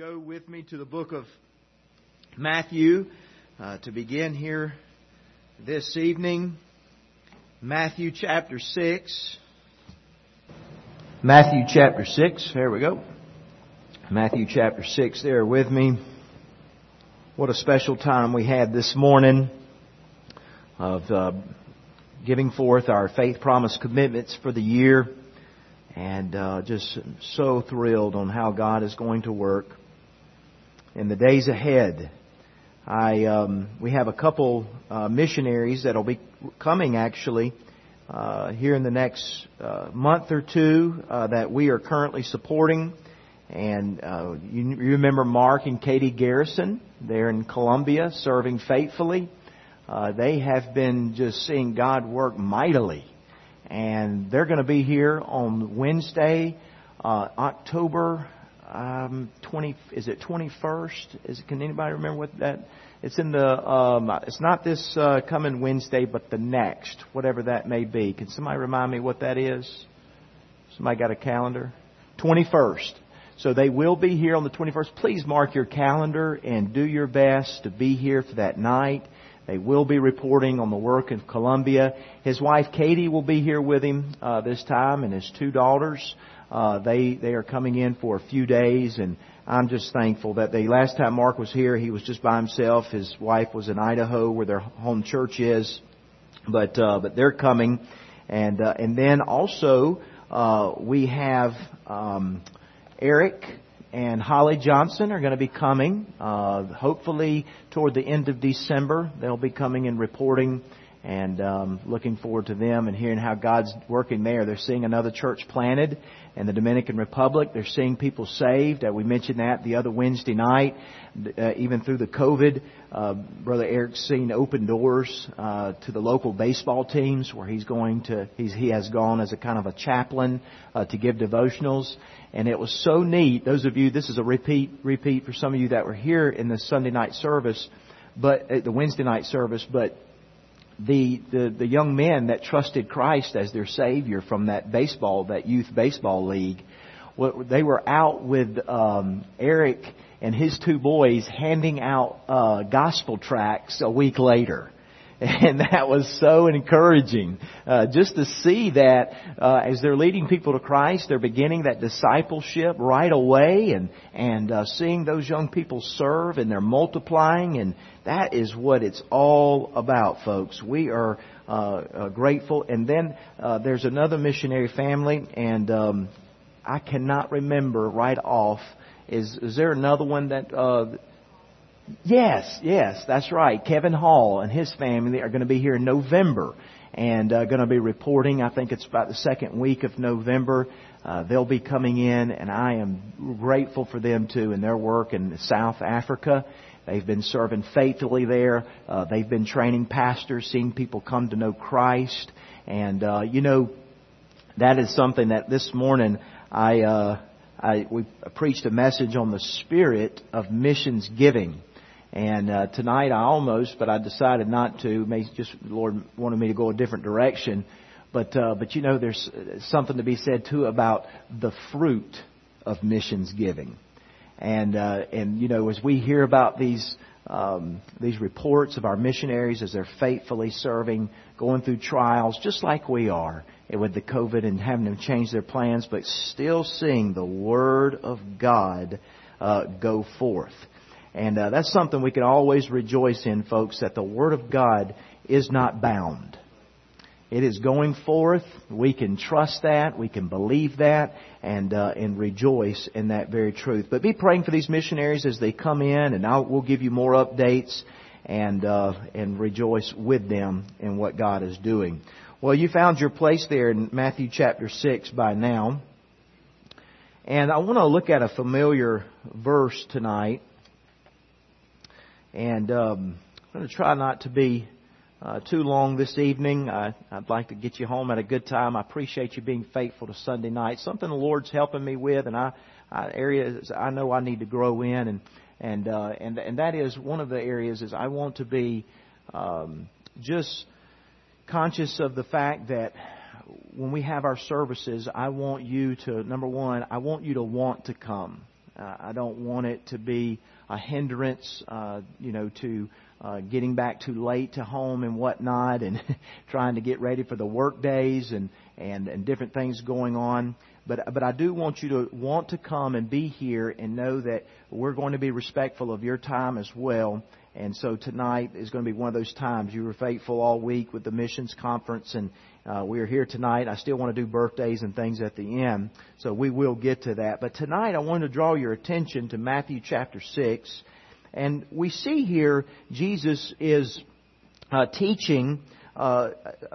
go with me to the book of Matthew uh, to begin here this evening. Matthew chapter 6. Matthew chapter 6. There we go. Matthew chapter 6 there with me. What a special time we had this morning of uh, giving forth our faith promise commitments for the year and uh, just so thrilled on how God is going to work in the days ahead. I um, we have a couple uh, missionaries that'll be coming actually uh, here in the next uh, month or two uh, that we are currently supporting. And uh, you, you remember Mark and Katie Garrison? They're in Colombia serving faithfully. Uh, they have been just seeing God work mightily and they're going to be here on Wednesday, October um, 20. Is it 21st? Is it, can anybody remember what that? It's in the. Um, it's not this uh, coming Wednesday, but the next, whatever that may be. Can somebody remind me what that is? Somebody got a calendar? 21st. So they will be here on the 21st. Please mark your calendar and do your best to be here for that night. They will be reporting on the work of Colombia. His wife Katie will be here with him uh, this time, and his two daughters. Uh, they they are coming in for a few days, and I'm just thankful that the last time Mark was here, he was just by himself. His wife was in Idaho, where their home church is, but uh, but they're coming, and uh, and then also uh, we have um, Eric and Holly Johnson are going to be coming. Uh, hopefully, toward the end of December, they'll be coming and reporting. And um, looking forward to them and hearing how God's working there. They're seeing another church planted in the Dominican Republic. They're seeing people saved. Uh, we mentioned that the other Wednesday night. Uh, even through the COVID, uh, Brother Eric's seen open doors uh, to the local baseball teams where he's going to. He's, he has gone as a kind of a chaplain uh, to give devotionals, and it was so neat. Those of you, this is a repeat repeat for some of you that were here in the Sunday night service, but the Wednesday night service, but the, the the young men that trusted Christ as their Savior from that baseball, that youth baseball league, they were out with um, Eric and his two boys handing out uh, gospel tracts a week later. And that was so encouraging, uh, just to see that uh, as they're leading people to Christ, they're beginning that discipleship right away, and and uh, seeing those young people serve, and they're multiplying, and that is what it's all about, folks. We are uh, uh, grateful. And then uh, there's another missionary family, and um, I cannot remember right off. Is is there another one that uh, Yes, yes, that's right. Kevin Hall and his family are going to be here in November and uh, going to be reporting. I think it's about the second week of November. Uh, they'll be coming in, and I am grateful for them too in their work in South Africa. They've been serving faithfully there. Uh, they've been training pastors, seeing people come to know Christ, and uh, you know that is something that this morning I. Uh, I, we preached a message on the spirit of missions giving. And uh, tonight I almost, but I decided not to. May just Lord wanted me to go a different direction. But uh, but you know, there's something to be said too about the fruit of missions giving. And uh, and you know, as we hear about these um, these reports of our missionaries as they're faithfully serving, going through trials, just like we are with the COVID and having them change their plans, but still seeing the Word of God uh, go forth. And uh, that's something we can always rejoice in, folks, that the Word of God is not bound. It is going forth. We can trust that. We can believe that and, uh, and rejoice in that very truth. But be praying for these missionaries as they come in and I'll, we'll give you more updates and, uh, and rejoice with them in what God is doing. Well, you found your place there in Matthew chapter 6 by now. And I want to look at a familiar verse tonight. And um, I'm going to try not to be uh, too long this evening. I, I'd like to get you home at a good time. I appreciate you being faithful to Sunday night. Something the Lord's helping me with, and I, I areas I know I need to grow in, and and uh, and and that is one of the areas is I want to be um, just conscious of the fact that when we have our services, I want you to number one, I want you to want to come. Uh, I don't want it to be a hindrance, uh, you know, to uh, getting back too late to home and whatnot, and trying to get ready for the work days and and and different things going on. But but I do want you to want to come and be here and know that we're going to be respectful of your time as well. And so tonight is going to be one of those times. You were faithful all week with the missions conference, and uh, we are here tonight. I still want to do birthdays and things at the end, so we will get to that. But tonight I want to draw your attention to Matthew chapter 6. And we see here Jesus is uh, teaching uh,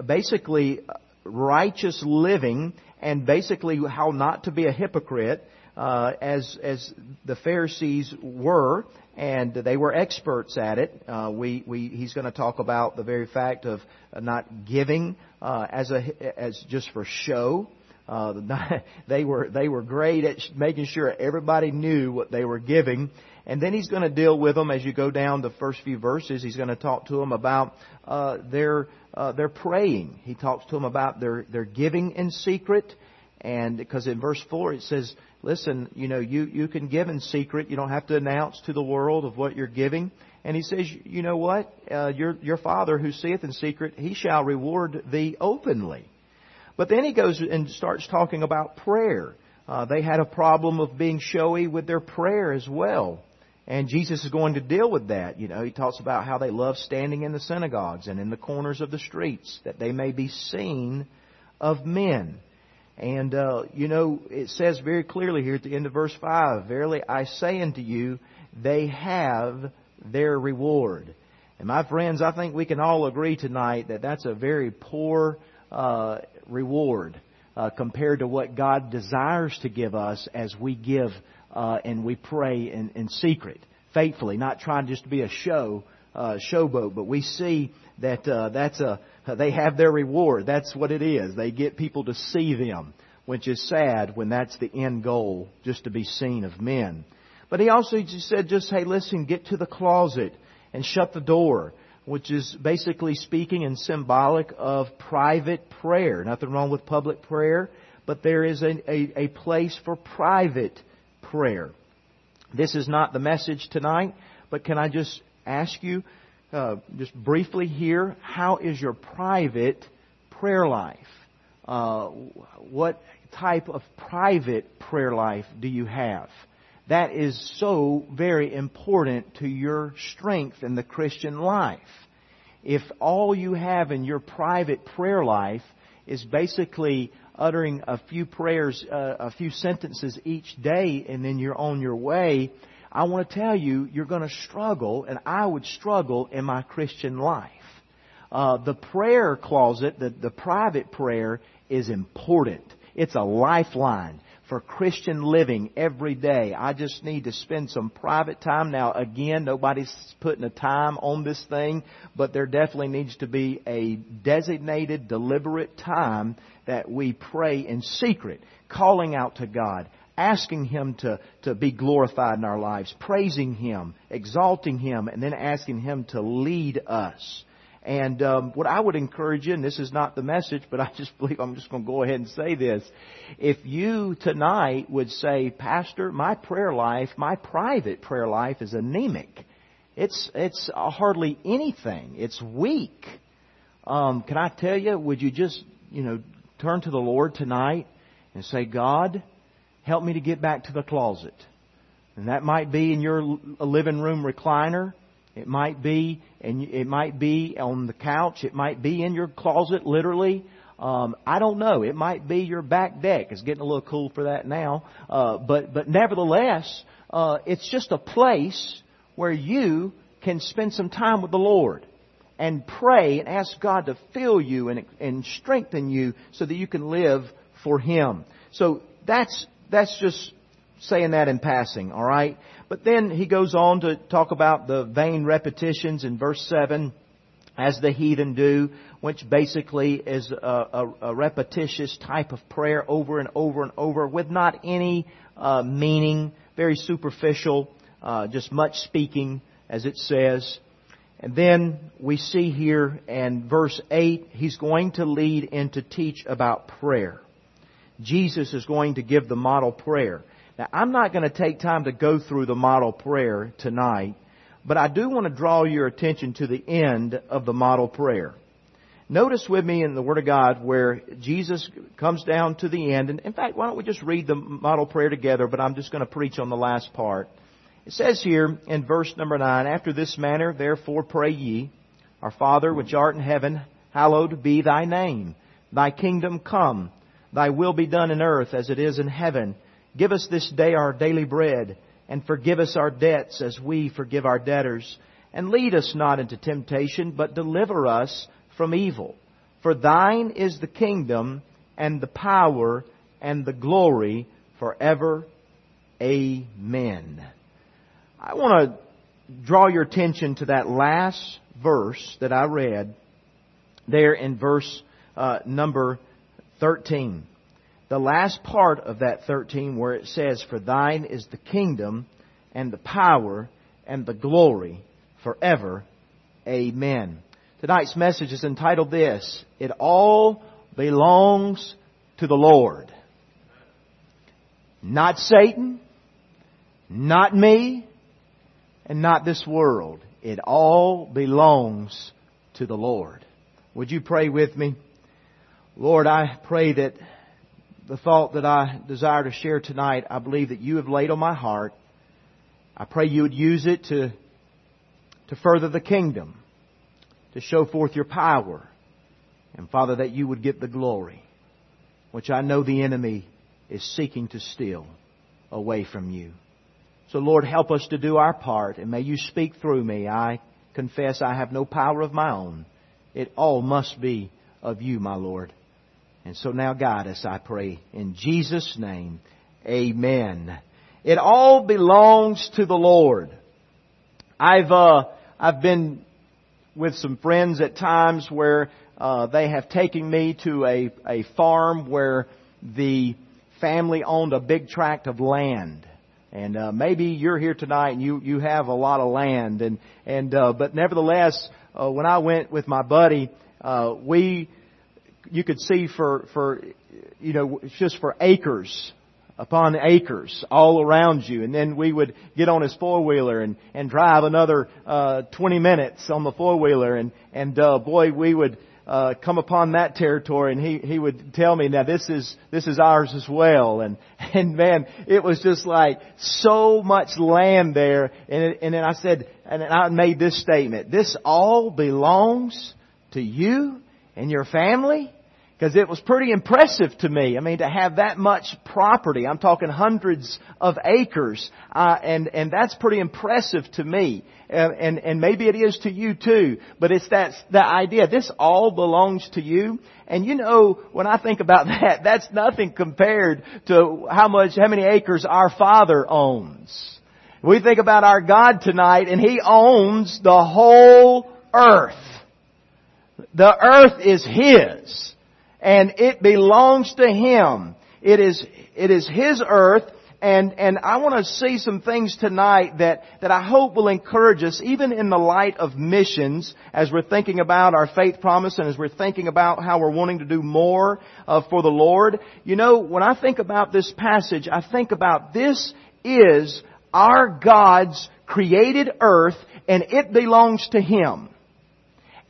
basically righteous living and basically how not to be a hypocrite uh, as as the Pharisees were, and they were experts at it. Uh, we, we he's going to talk about the very fact of not giving uh, as a as just for show. Uh, they were they were great at making sure everybody knew what they were giving, and then he's going to deal with them as you go down the first few verses. He's going to talk to them about uh, their uh, their praying. He talks to them about their their giving in secret, and because in verse four it says, "Listen, you know, you you can give in secret. You don't have to announce to the world of what you're giving." And he says, "You know what? Uh, your your Father who seeth in secret, he shall reward thee openly." But then he goes and starts talking about prayer. Uh, they had a problem of being showy with their prayer as well. And Jesus is going to deal with that. You know, he talks about how they love standing in the synagogues and in the corners of the streets, that they may be seen of men. And, uh, you know, it says very clearly here at the end of verse 5, Verily I say unto you, they have their reward. And my friends, I think we can all agree tonight that that's a very poor uh, reward uh, compared to what God desires to give us as we give uh, and we pray in, in secret, faithfully, not trying just to be a show, uh, showboat. But we see that uh, that's a they have their reward. That's what it is. They get people to see them, which is sad when that's the end goal, just to be seen of men. But he also just said, just hey, listen, get to the closet and shut the door which is basically speaking and symbolic of private prayer. Nothing wrong with public prayer, but there is a, a, a place for private prayer. This is not the message tonight, but can I just ask you, uh, just briefly here, how is your private prayer life? Uh, what type of private prayer life do you have? That is so very important to your strength in the Christian life. If all you have in your private prayer life is basically uttering a few prayers, uh, a few sentences each day, and then you're on your way, I want to tell you, you're going to struggle, and I would struggle in my Christian life. Uh, the prayer closet, the, the private prayer, is important. It's a lifeline for Christian living every day. I just need to spend some private time. Now, again, nobody's putting a time on this thing, but there definitely needs to be a designated, deliberate time that we pray in secret, calling out to God, asking Him to, to be glorified in our lives, praising Him, exalting Him, and then asking Him to lead us. And um, what I would encourage you, and this is not the message, but I just believe I'm just going to go ahead and say this. If you tonight would say, Pastor, my prayer life, my private prayer life is anemic. It's it's hardly anything. It's weak. Um, can I tell you? Would you just you know turn to the Lord tonight and say, God, help me to get back to the closet. And that might be in your living room recliner. It might be, and it might be on the couch. It might be in your closet, literally. Um, I don't know. It might be your back deck. It's getting a little cool for that now. Uh, but but nevertheless, uh, it's just a place where you can spend some time with the Lord and pray and ask God to fill you and, and strengthen you so that you can live for Him. So that's that's just saying that in passing, all right? But then he goes on to talk about the vain repetitions in verse 7, as the heathen do, which basically is a, a, a repetitious type of prayer over and over and over with not any uh, meaning, very superficial, uh, just much speaking, as it says. And then we see here in verse 8, he's going to lead in to teach about prayer. Jesus is going to give the model prayer. Now, I'm not going to take time to go through the model prayer tonight, but I do want to draw your attention to the end of the model prayer. Notice with me in the Word of God where Jesus comes down to the end. And in fact, why don't we just read the model prayer together, but I'm just going to preach on the last part. It says here in verse number 9, After this manner, therefore pray ye, Our Father which art in heaven, hallowed be thy name. Thy kingdom come. Thy will be done in earth as it is in heaven. Give us this day our daily bread, and forgive us our debts as we forgive our debtors. And lead us not into temptation, but deliver us from evil. For thine is the kingdom and the power and the glory forever. Amen. I want to draw your attention to that last verse that I read there in verse uh, number 13. The last part of that 13 where it says, For thine is the kingdom and the power and the glory forever. Amen. Tonight's message is entitled this It All Belongs to the Lord. Not Satan, not me, and not this world. It all belongs to the Lord. Would you pray with me? Lord, I pray that the thought that I desire to share tonight, I believe that you have laid on my heart. I pray you would use it to, to further the kingdom to show forth your power. And Father, that you would get the glory, which I know the enemy is seeking to steal away from you. So Lord, help us to do our part and may you speak through me. I confess I have no power of my own. It all must be of you, my Lord. And so now guide us, I pray. In Jesus' name, amen. It all belongs to the Lord. I've, uh, I've been with some friends at times where uh, they have taken me to a, a farm where the family owned a big tract of land. And uh, maybe you're here tonight and you you have a lot of land and and uh, but nevertheless, uh, when I went with my buddy, uh, we you could see for for you know just for acres upon acres all around you. And then we would get on his four wheeler and, and drive another uh, 20 minutes on the four wheeler. And, and uh, boy, we would uh, come upon that territory and he, he would tell me, now this is, this is ours as well. And, and man, it was just like so much land there. And, it, and then I said, and I made this statement, this all belongs to you and your family? Because it was pretty impressive to me. I mean, to have that much property. I'm talking hundreds of acres. Uh, and, and that's pretty impressive to me. And, and, and maybe it is to you too. But it's that, that idea. This all belongs to you. And you know, when I think about that, that's nothing compared to how much, how many acres our Father owns. We think about our God tonight and He owns the whole earth. The earth is His and it belongs to Him. It is, it is His earth, and, and I want to see some things tonight that, that I hope will encourage us, even in the light of missions, as we're thinking about our faith promise and as we're thinking about how we're wanting to do more uh, for the Lord. You know, when I think about this passage, I think about this is our God's created earth, and it belongs to Him.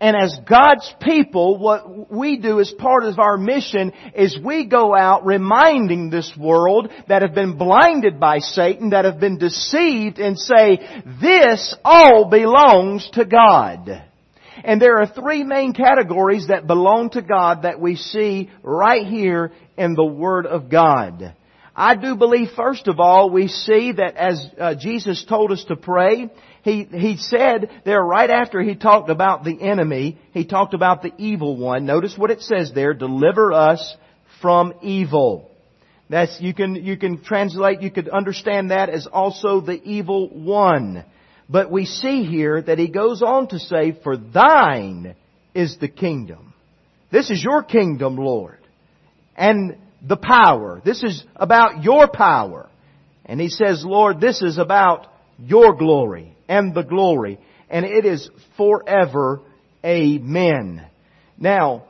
And as God's people, what we do as part of our mission is we go out reminding this world that have been blinded by Satan, that have been deceived and say, this all belongs to God. And there are three main categories that belong to God that we see right here in the Word of God. I do believe, first of all, we see that as uh, Jesus told us to pray, he, he said there right after he talked about the enemy, he talked about the evil one. Notice what it says there, deliver us from evil. That's, you can, you can translate, you could understand that as also the evil one. But we see here that he goes on to say, for thine is the kingdom. This is your kingdom, Lord. And the power. This is about your power. And he says, Lord, this is about your glory and the glory. And it is forever. Amen. Now,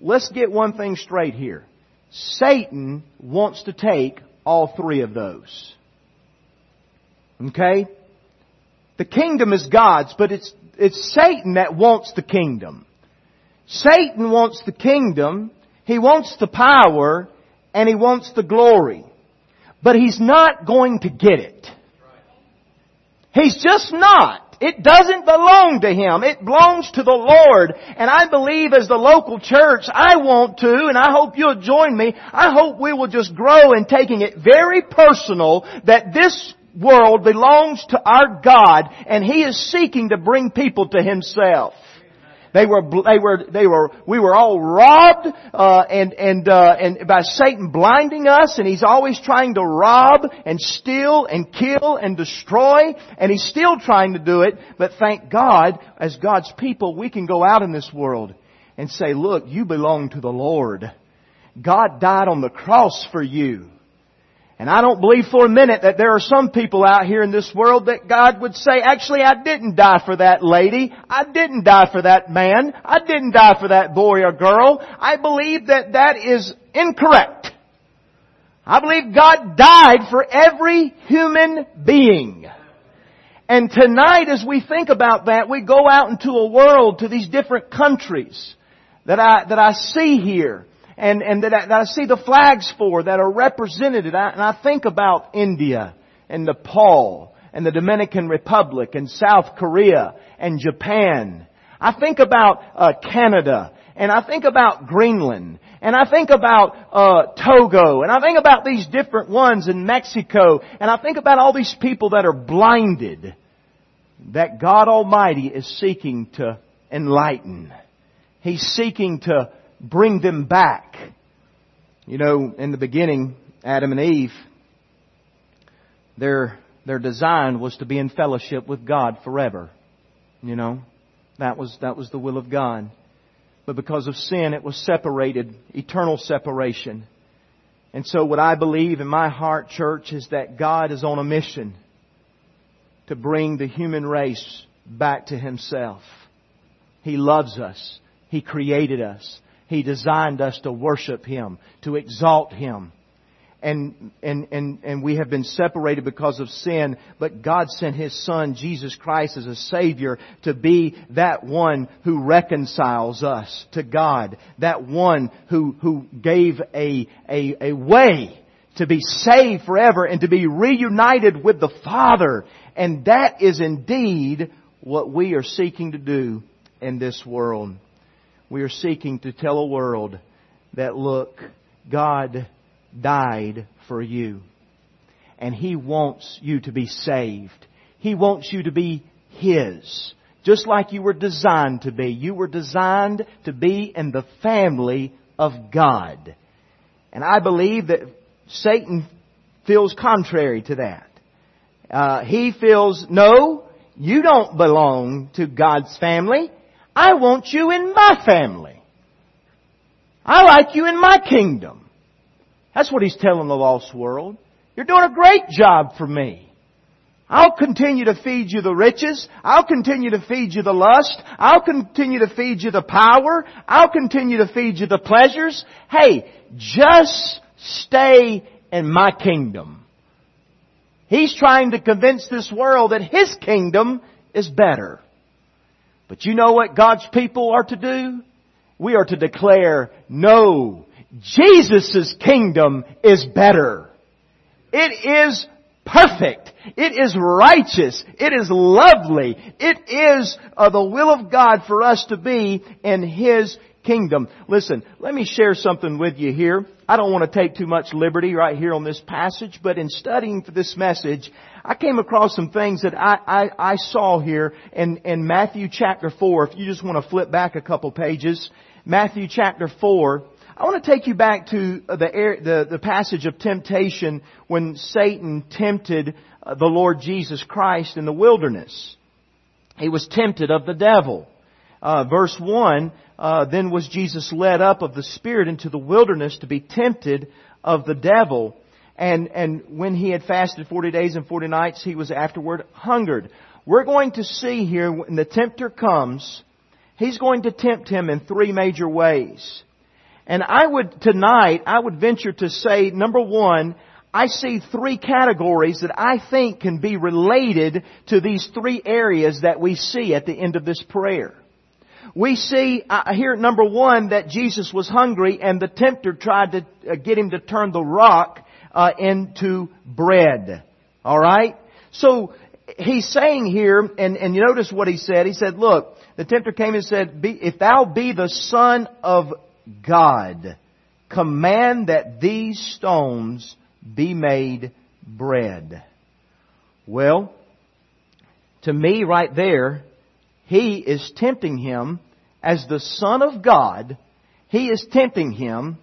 let's get one thing straight here. Satan wants to take all three of those. Okay? The kingdom is God's, but it's, it's Satan that wants the kingdom. Satan wants the kingdom, he wants the power, and he wants the glory. But he's not going to get it. He's just not. It doesn't belong to Him. It belongs to the Lord. And I believe as the local church, I want to, and I hope you'll join me, I hope we will just grow in taking it very personal that this world belongs to our God and He is seeking to bring people to Himself. They were, they were, they were, we were all robbed, uh, and, and, uh, and by Satan blinding us, and he's always trying to rob and steal and kill and destroy, and he's still trying to do it, but thank God, as God's people, we can go out in this world and say, look, you belong to the Lord. God died on the cross for you. And I don't believe for a minute that there are some people out here in this world that God would say, actually I didn't die for that lady. I didn't die for that man. I didn't die for that boy or girl. I believe that that is incorrect. I believe God died for every human being. And tonight as we think about that, we go out into a world to these different countries that I, that I see here and, and that, I, that I see the flags for that are represented. And I, and I think about India and Nepal and the Dominican Republic and South Korea and Japan. I think about uh, Canada and I think about Greenland and I think about uh, Togo and I think about these different ones in Mexico and I think about all these people that are blinded that God Almighty is seeking to enlighten. He's seeking to bring them back. You know, in the beginning, Adam and Eve, their, their design was to be in fellowship with God forever. You know, that was, that was the will of God. But because of sin, it was separated, eternal separation. And so what I believe in my heart, church, is that God is on a mission to bring the human race back to Himself. He loves us. He created us. He designed us to worship Him, to exalt Him. And, and, and, and we have been separated because of sin, but God sent His Son, Jesus Christ, as a Savior to be that one who reconciles us to God. That one who, who gave a, a, a way to be saved forever and to be reunited with the Father. And that is indeed what we are seeking to do in this world we are seeking to tell a world that look, God died for you. And He wants you to be saved. He wants you to be His. Just like you were designed to be. You were designed to be in the family of God. And I believe that Satan feels contrary to that. Uh, he feels, no, you don't belong to God's family. I want you in my family. I like you in my kingdom. That's what he's telling the lost world. You're doing a great job for me. I'll continue to feed you the riches. I'll continue to feed you the lust. I'll continue to feed you the power. I'll continue to feed you the pleasures. Hey, just stay in my kingdom. He's trying to convince this world that his kingdom is better. But you know what God's people are to do? We are to declare, no, Jesus' kingdom is better. It is perfect. It is righteous. It is lovely. It is uh, the will of God for us to be in His kingdom. Listen, let me share something with you here. I don't want to take too much liberty right here on this passage, but in studying for this message, I came across some things that I, I, I saw here in, in Matthew chapter 4. If you just want to flip back a couple pages, Matthew chapter 4, I want to take you back to the, the, the passage of temptation when Satan tempted uh, the Lord Jesus Christ in the wilderness. He was tempted of the devil. Uh, verse 1, uh, then was Jesus led up of the Spirit into the wilderness to be tempted of the devil. And, and when he had fasted 40 days and 40 nights, he was afterward hungered. We're going to see here when the tempter comes, he's going to tempt him in three major ways. And I would, tonight, I would venture to say, number one, I see three categories that I think can be related to these three areas that we see at the end of this prayer. We see uh, here number one that Jesus was hungry and the tempter tried to uh, get him to turn the rock uh, into bread. Alright? So he's saying here, and, and you notice what he said. He said, look, the tempter came and said, if thou be the son of God, command that these stones be made bread. Well, to me right there, he is tempting him as the Son of God. He is tempting him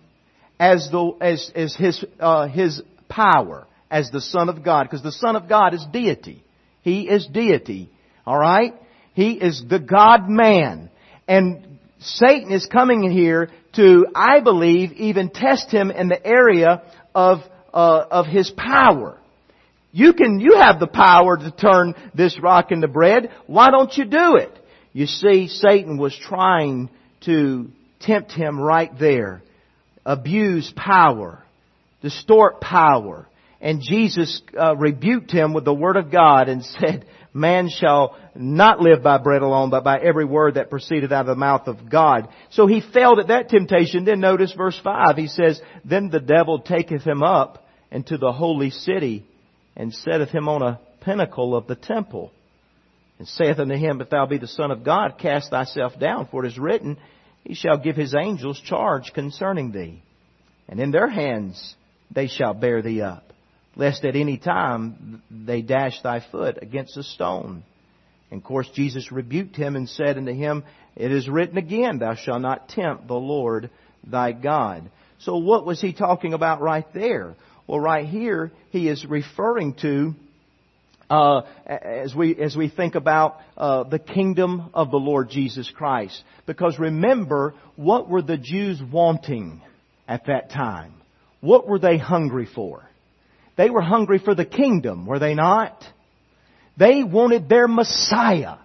as the as, as his uh, his power as the Son of God, because the Son of God is deity. He is deity. All right. He is the God man, and Satan is coming in here to, I believe, even test him in the area of uh, of his power. You can, you have the power to turn this rock into bread. Why don't you do it? You see, Satan was trying to tempt him right there. Abuse power. Distort power. And Jesus uh, rebuked him with the word of God and said, man shall not live by bread alone, but by every word that proceeded out of the mouth of God. So he failed at that temptation. Then notice verse 5. He says, Then the devil taketh him up into the holy city and setteth him on a pinnacle of the temple and saith unto him, If thou be the Son of God, cast thyself down, for it is written, He shall give His angels charge concerning thee. And in their hands they shall bear thee up, lest at any time they dash thy foot against a stone. And of course Jesus rebuked him and said unto him, It is written again, Thou shalt not tempt the Lord thy God. So what was he talking about right there? Well, right here, he is referring to uh, as we as we think about uh, the kingdom of the Lord Jesus Christ. Because remember, what were the Jews wanting at that time? What were they hungry for? They were hungry for the kingdom, were they not? They wanted their Messiah.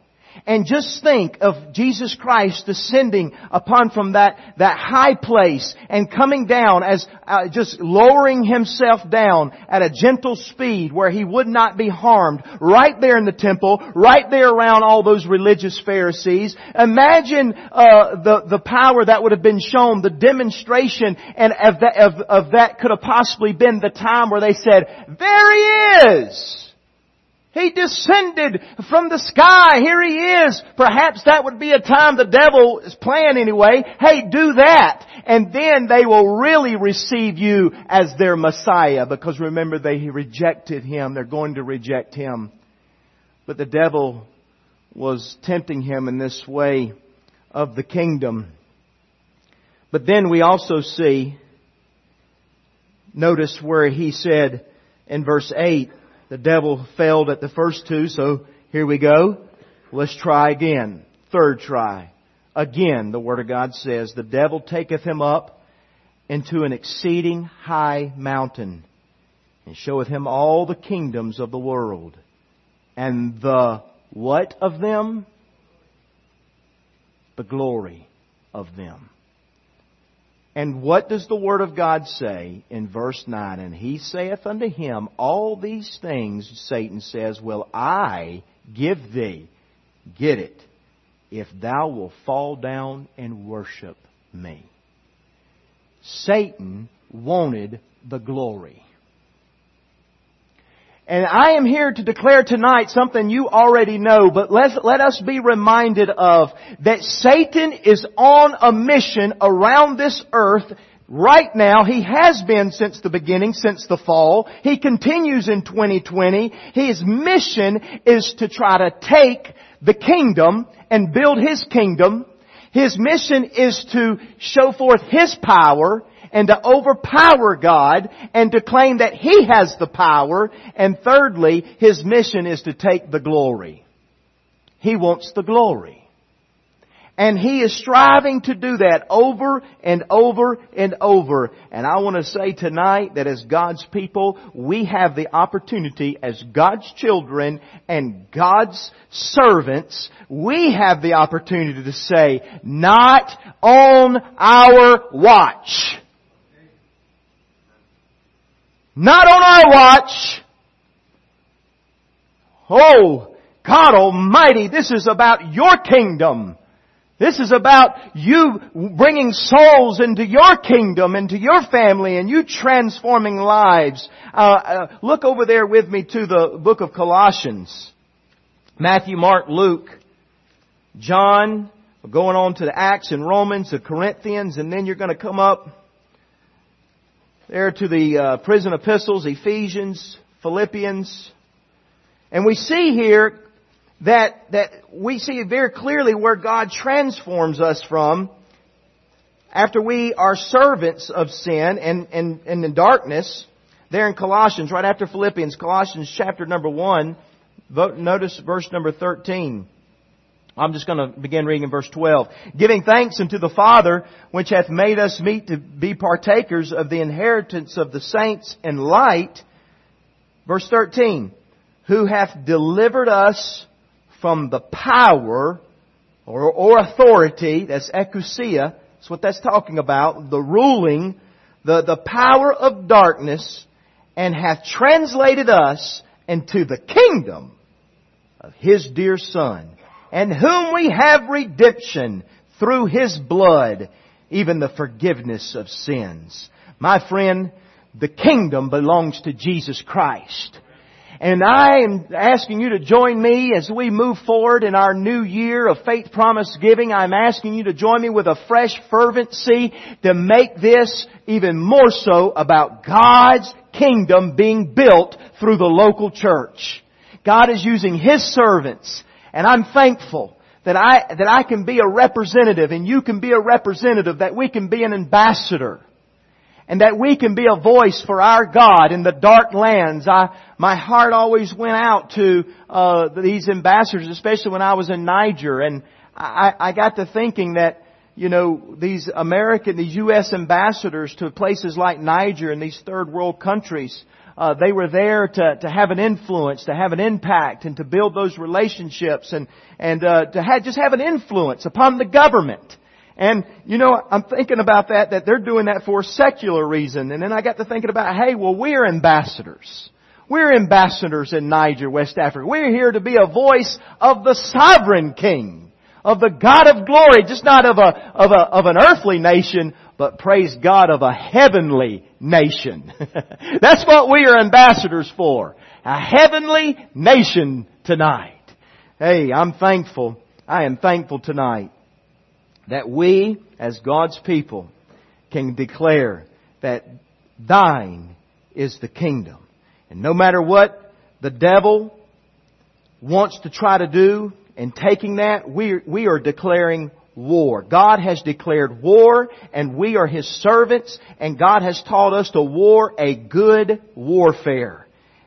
And just think of Jesus Christ descending upon from that, that high place and coming down as uh, just lowering himself down at a gentle speed where he would not be harmed right there in the temple, right there around all those religious Pharisees. Imagine uh, the, the power that would have been shown, the demonstration and of that, of, of that could have possibly been the time where they said, there he is! He descended from the sky. Here he is. Perhaps that would be a time the devil is playing anyway. Hey, do that. And then they will really receive you as their Messiah because remember they rejected him. They're going to reject him. But the devil was tempting him in this way of the kingdom. But then we also see, notice where he said in verse 8, the devil failed at the first two, so here we go. Let's try again. Third try. Again, the Word of God says, the devil taketh him up into an exceeding high mountain and showeth him all the kingdoms of the world and the what of them? The glory of them. And what does the Word of God say in verse 9? And he saith unto him, All these things, Satan says, will I give thee. Get it. If thou will fall down and worship me. Satan wanted the glory. And I am here to declare tonight something you already know, but let let us be reminded of that Satan is on a mission around this earth right now. He has been since the beginning, since the fall. He continues in 2020. His mission is to try to take the kingdom and build his kingdom. His mission is to show forth his power and to overpower God and to claim that He has the power. And thirdly, His mission is to take the glory. He wants the glory. And he is striving to do that over and over and over. And I want to say tonight that as God's people, we have the opportunity as God's children and God's servants, we have the opportunity to say, not on our watch. Not on our watch. Oh, God Almighty, this is about your kingdom. This is about you bringing souls into your kingdom, into your family, and you transforming lives. Uh, uh, look over there with me to the book of Colossians. Matthew, Mark, Luke, John, going on to the Acts and Romans, the Corinthians, and then you're going to come up there to the uh, prison epistles, Ephesians, Philippians. And we see here that, that we see very clearly where God transforms us from after we are servants of sin and, and, and in darkness. There in Colossians, right after Philippians, Colossians chapter number 1, notice verse number 13. I'm just going to begin reading in verse 12. Giving thanks unto the Father, which hath made us meet to be partakers of the inheritance of the saints in light. Verse 13. Who hath delivered us from the power or, or authority, that's exousia, that's what that's talking about, the ruling, the, the power of darkness, and hath translated us into the kingdom of His dear Son, and whom we have redemption through His blood, even the forgiveness of sins. My friend, the kingdom belongs to Jesus Christ. And I am asking you to join me as we move forward in our new year of faith promise giving. I'm asking you to join me with a fresh fervency to make this even more so about God's kingdom being built through the local church. God is using His servants, and I'm thankful that I, that I can be a representative and you can be a representative, that we can be an ambassador and that we can be a voice for our God in the dark lands. I, my heart always went out to uh, these ambassadors, especially when I was in Niger, and I, I got to thinking that you know these American, these U.S. ambassadors to places like Niger and these third world countries. Uh, they were there to, to have an influence, to have an impact, and to build those relationships, and and uh, to have, just have an influence upon the government. And, you know, I'm thinking about that, that they're doing that for a secular reason. And then I got to thinking about, hey, well, we're ambassadors. We're ambassadors in Niger, West Africa. We're here to be a voice of the sovereign king, of the God of glory, just not of a, of a, of an earthly nation, but praise God of a heavenly nation. That's what we are ambassadors for. A heavenly nation tonight. Hey, I'm thankful. I am thankful tonight that we, as God's people, can declare that thine is the kingdom. And no matter what the devil wants to try to do in taking that, we, we are declaring war. God has declared war and we are His servants and God has taught us to war a good warfare.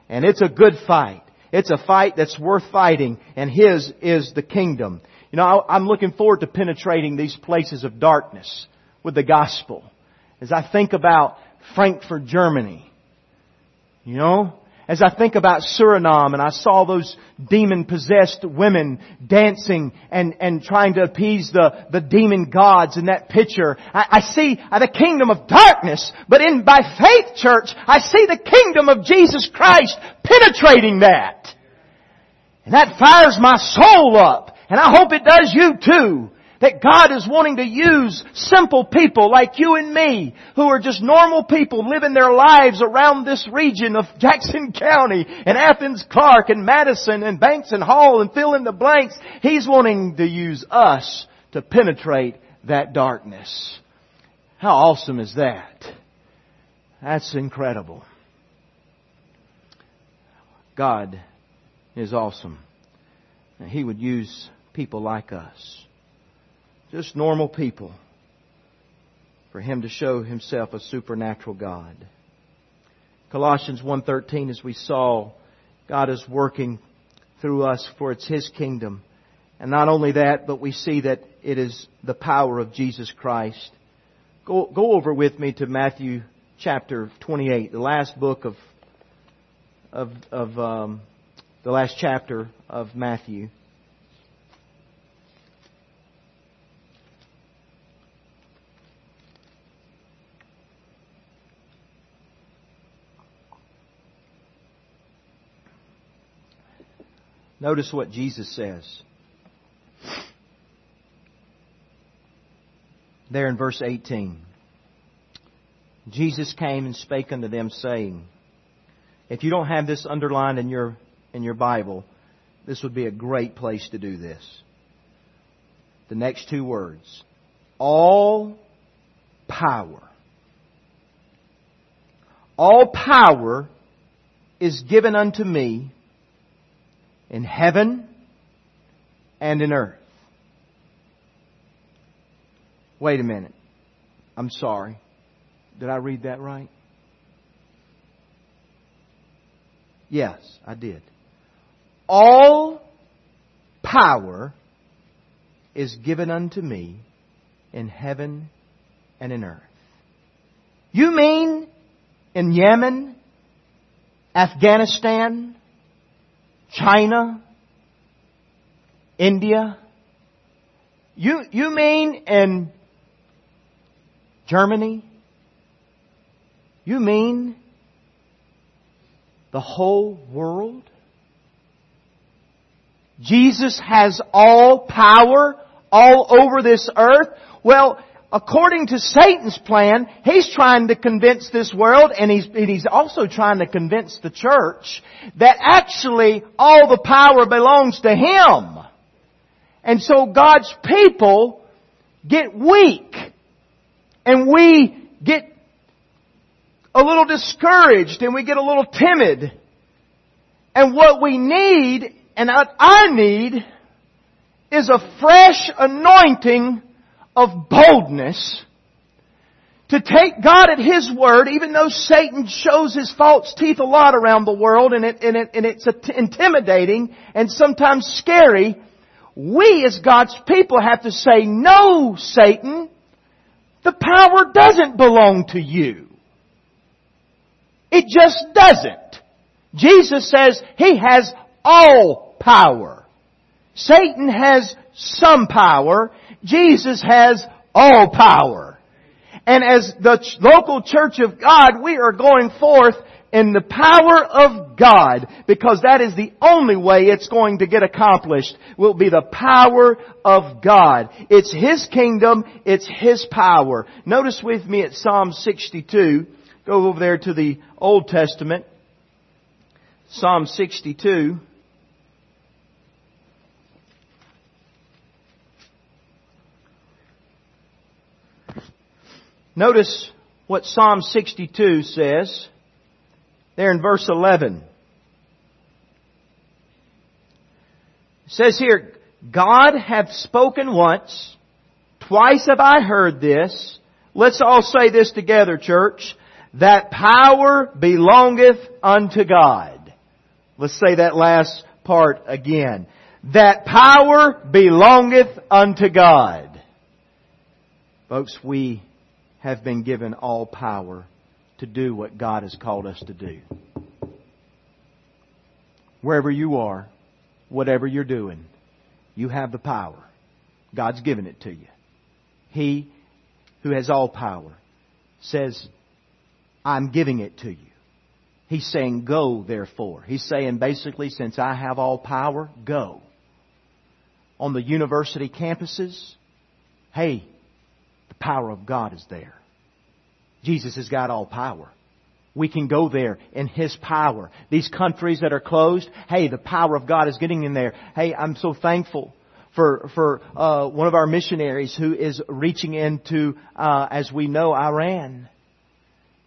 And it's a good fight. It's a fight that's worth fighting and His is the kingdom. You know, I'm looking forward to penetrating these places of darkness with the gospel. As I think about Frankfurt, Germany, you know, as I think about Suriname and I saw those demon possessed women dancing and, and trying to appease the, the demon gods in that picture, I, I see uh, the kingdom of darkness, but in by faith church, I see the kingdom of Jesus Christ penetrating that. And that fires my soul up. And I hope it does you too. That God is wanting to use simple people like you and me, who are just normal people living their lives around this region of Jackson County and Athens Clarke and Madison and Banks and Hall and fill in the blanks. He's wanting to use us to penetrate that darkness. How awesome is that? That's incredible. God is awesome. He would use people like us. Just normal people. For him to show himself a supernatural God. Colossians 1:13 as we saw God is working through us for it's his kingdom. And not only that, but we see that it is the power of Jesus Christ. Go, go over with me to Matthew chapter 28, the last book of, of, of um, the last chapter of Matthew. Notice what Jesus says. There in verse 18. Jesus came and spake unto them, saying, If you don't have this underlined in your, in your Bible, this would be a great place to do this. The next two words. All power. All power is given unto me in heaven and in earth. Wait a minute. I'm sorry. Did I read that right? Yes, I did. All power is given unto me in heaven and in earth. You mean in Yemen, Afghanistan, China, India? You, you mean in Germany? You mean the whole world? Jesus has all power all over this earth? Well, according to Satan's plan, he's trying to convince this world and he's, and he's also trying to convince the church that actually all the power belongs to him. And so God's people get weak and we get a little discouraged and we get a little timid. And what we need and what I need is a fresh anointing of boldness to take God at His word, even though Satan shows his false teeth a lot around the world and, it, and, it, and it's intimidating and sometimes scary, we as God's people have to say, no, Satan, the power doesn't belong to you. It just doesn't. Jesus says He has all power. Satan has some power. Jesus has all power. And as the local church of God, we are going forth in the power of God because that is the only way it's going to get accomplished will be the power of God. It's His kingdom, it's His power. Notice with me at Psalm 62 Go over there to the Old Testament, Psalm 62. Notice what Psalm 62 says there in verse 11. It says here, God hath spoken once, twice have I heard this. Let's all say this together, church that power belongeth unto God. Let's say that last part again. That power belongeth unto God. Folks, we have been given all power to do what God has called us to do. Wherever you are, whatever you're doing, you have the power. God's given it to you. He who has all power says I'm giving it to you. He's saying, go therefore. He's saying basically, since I have all power, go. On the university campuses, hey, the power of God is there. Jesus has got all power. We can go there in His power. These countries that are closed, hey, the power of God is getting in there. Hey, I'm so thankful for for uh, one of our missionaries who is reaching into, uh, as we know, Iran.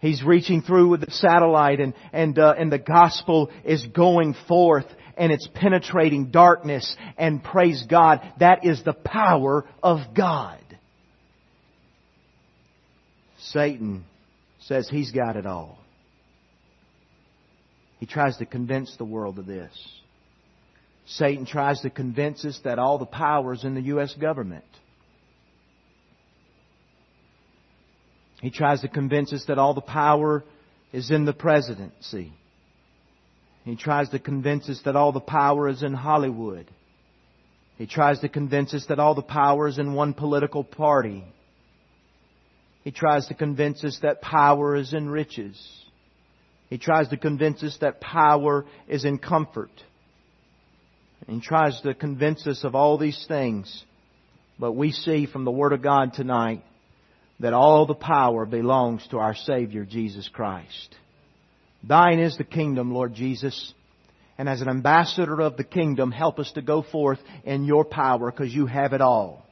He's reaching through with the satellite and, and, uh, and the gospel is going forth and it's penetrating darkness and praise God, that is the power of God. Satan says he's got it all. He tries to convince the world of this. Satan tries to convince us that all the power is in the U.S. government. He tries to convince us that all the power is in the presidency. He tries to convince us that all the power is in Hollywood. He tries to convince us that all the power is in one political party. He tries to convince us that power is in riches. He tries to convince us that power is in comfort. and tries to convince us of all these things. But we see from the Word of God tonight that all the power belongs to our Savior, Jesus Christ. Thine is the kingdom, Lord Jesus. And as an ambassador of the kingdom, help us to go forth in your power because you have it all.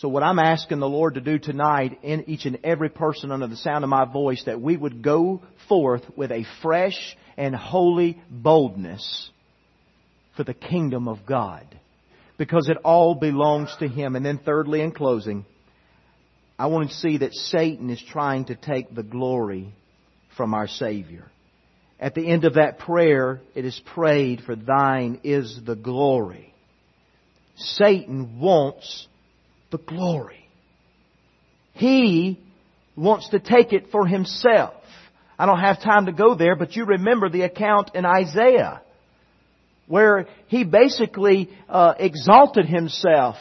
So what I'm asking the Lord to do tonight in each and every person under the sound of my voice, that we would go forth with a fresh and holy boldness for the kingdom of God. Because it all belongs to Him. And then thirdly, in closing, I want to see that Satan is trying to take the glory from our Savior. At the end of that prayer, it is prayed for thine is the glory. Satan wants the glory. He wants to take it for himself. I don't have time to go there, but you remember the account in Isaiah where he basically uh, exalted himself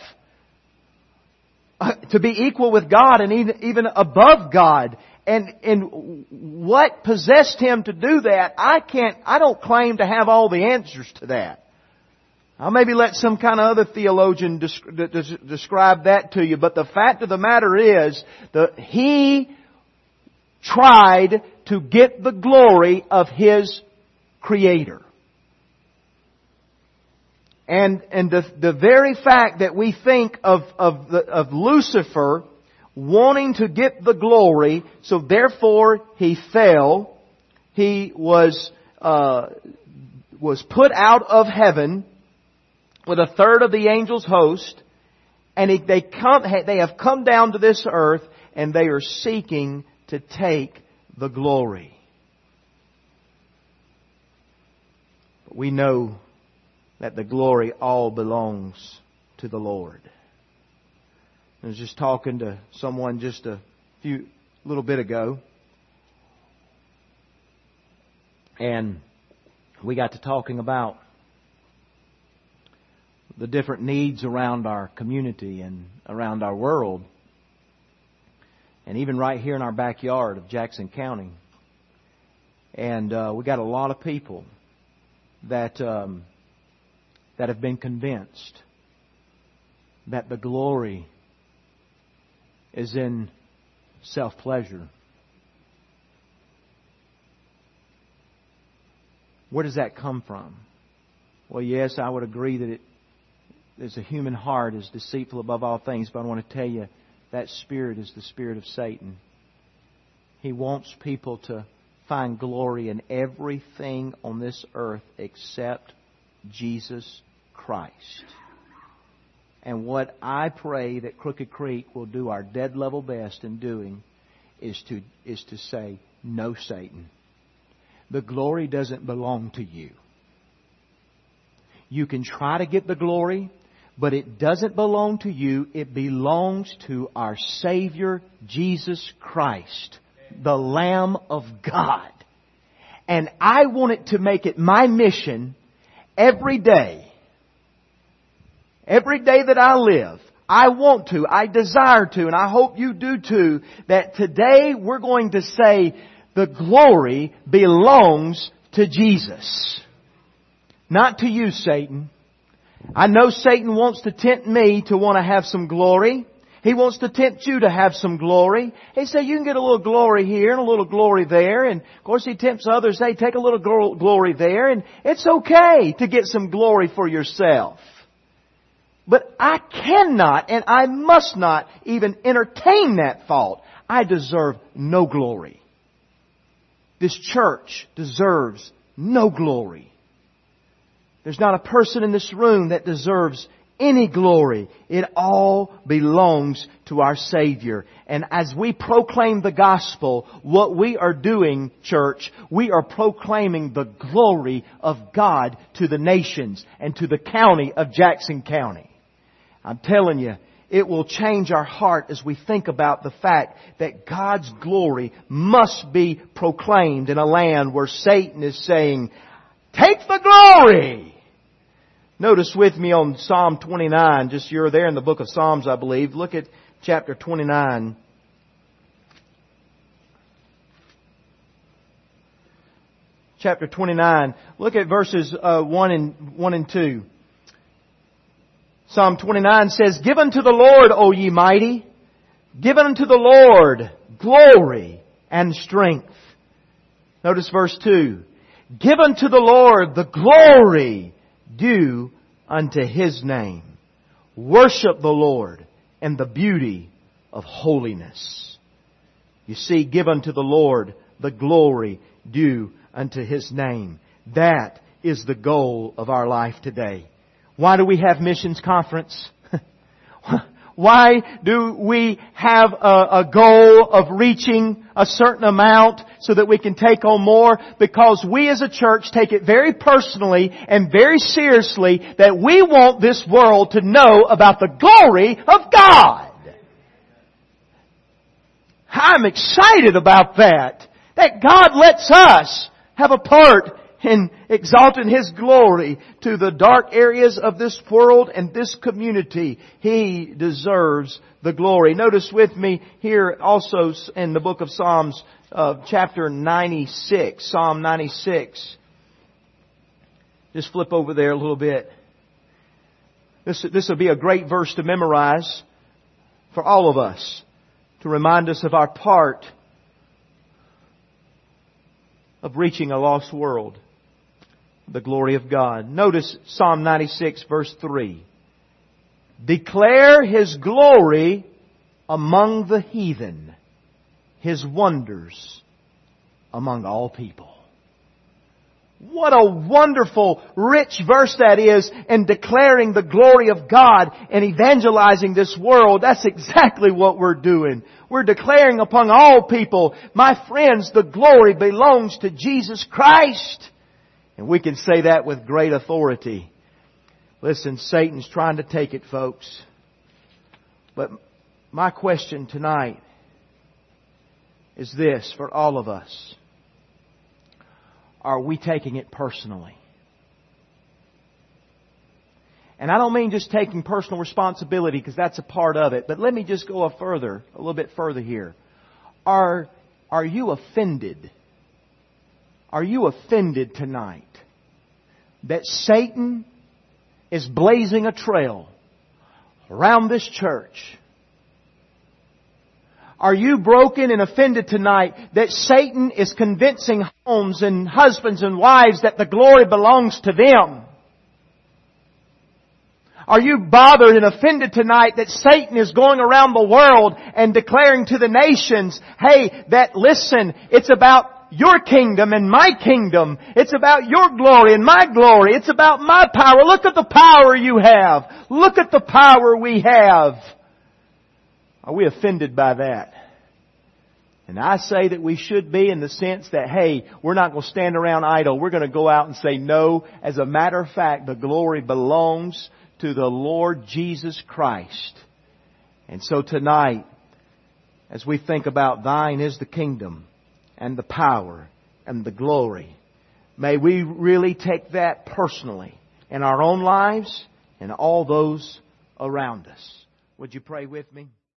uh, to be equal with God and even, even above God. And, and what possessed him to do that, I can't, I don't claim to have all the answers to that. I'll maybe let some kind of other theologian describe that to you, but the fact of the matter is that he tried to get the glory of his creator. And, and the, the very fact that we think of, of, the, of Lucifer wanting to get the glory, so therefore he fell, he was, uh, was put out of heaven, with a third of the angels' host, and they come, they have come down to this earth, and they are seeking to take the glory. But we know that the glory all belongs to the Lord. I was just talking to someone just a few little bit ago, and we got to talking about the different needs around our community and around our world, and even right here in our backyard of Jackson County. And uh, we got a lot of people that um, that have been convinced that the glory is in self pleasure. Where does that come from? Well, yes, I would agree that it as a human heart is deceitful above all things, but I want to tell you that spirit is the spirit of Satan. He wants people to find glory in everything on this earth except Jesus Christ. And what I pray that Crooked Creek will do our dead level best in doing is to, is to say, No, Satan. The glory doesn't belong to you. You can try to get the glory, but it doesn't belong to you. It belongs to our Savior, Jesus Christ, the Lamb of God. And I want it to make it my mission every day, every day that I live, I want to, I desire to, and I hope you do too, that today we're going to say the glory belongs to Jesus. Not to you, Satan. I know Satan wants to tempt me to want to have some glory. He wants to tempt you to have some glory. He said you can get a little glory here and a little glory there. And of course he tempts others, hey, take a little glory there. And it's okay to get some glory for yourself. But I cannot and I must not even entertain that thought. I deserve no glory. This church deserves no glory. There's not a person in this room that deserves any glory. It all belongs to our Savior. And as we proclaim the gospel, what we are doing, church, we are proclaiming the glory of God to the nations and to the county of Jackson County. I'm telling you, it will change our heart as we think about the fact that God's glory must be proclaimed in a land where Satan is saying, take the glory! Notice with me on Psalm 29, just you're there in the book of Psalms, I believe. Look at chapter 29. Chapter 29. Look at verses uh, 1 and 1 and 2. Psalm 29 says, Give unto the Lord, O ye mighty, give unto the Lord glory and strength. Notice verse 2. Give unto the Lord the glory due unto His name. Worship the Lord in the beauty of holiness. You see, give unto the Lord the glory due unto His name. That is the goal of our life today. Why do we have missions conference? Why do we have a, a, goal of reaching a certain amount so that we can take on more? Because we as a church take it very personally and very seriously that we want this world to know about the glory of God. I'm excited about that. That God lets us have a part in exalting His glory to the dark areas of this world and this community. He deserves the glory. Notice with me here also in the book of Psalms, uh, chapter 96, Psalm 96. Just flip over there a little bit. This, this will be a great verse to memorize for all of us to remind us of our part of reaching a lost world the glory of God. Notice Psalm 96 verse 3. Declare His glory among the heathen, His wonders among all people. What a wonderful, rich verse that is in declaring the glory of God and evangelizing this world. That's exactly what we're doing. We're declaring upon all people, my friends, the glory belongs to Jesus Christ. And we can say that with great authority. Listen, Satan's trying to take it, folks. But my question tonight is this for all of us. Are we taking it personally? And I don't mean just taking personal responsibility because that's a part of it, but let me just go a further, a little bit further here. Are, are you offended? Are you offended tonight that Satan is blazing a trail around this church? Are you broken and offended tonight that Satan is convincing homes and husbands and wives that the glory belongs to them? Are you bothered and offended tonight that Satan is going around the world and declaring to the nations, hey, that listen, it's about your kingdom and my kingdom. It's about your glory and my glory. It's about my power. Look at the power you have. Look at the power we have. Are we offended by that? And I say that we should be in the sense that, hey, we're not going to stand around idle. We're going to go out and say, no, as a matter of fact, the glory belongs to the Lord Jesus Christ. And so tonight, as we think about thine is the kingdom and the power and the glory, may we really take that personally in our own lives and all those around us. Would you pray with me?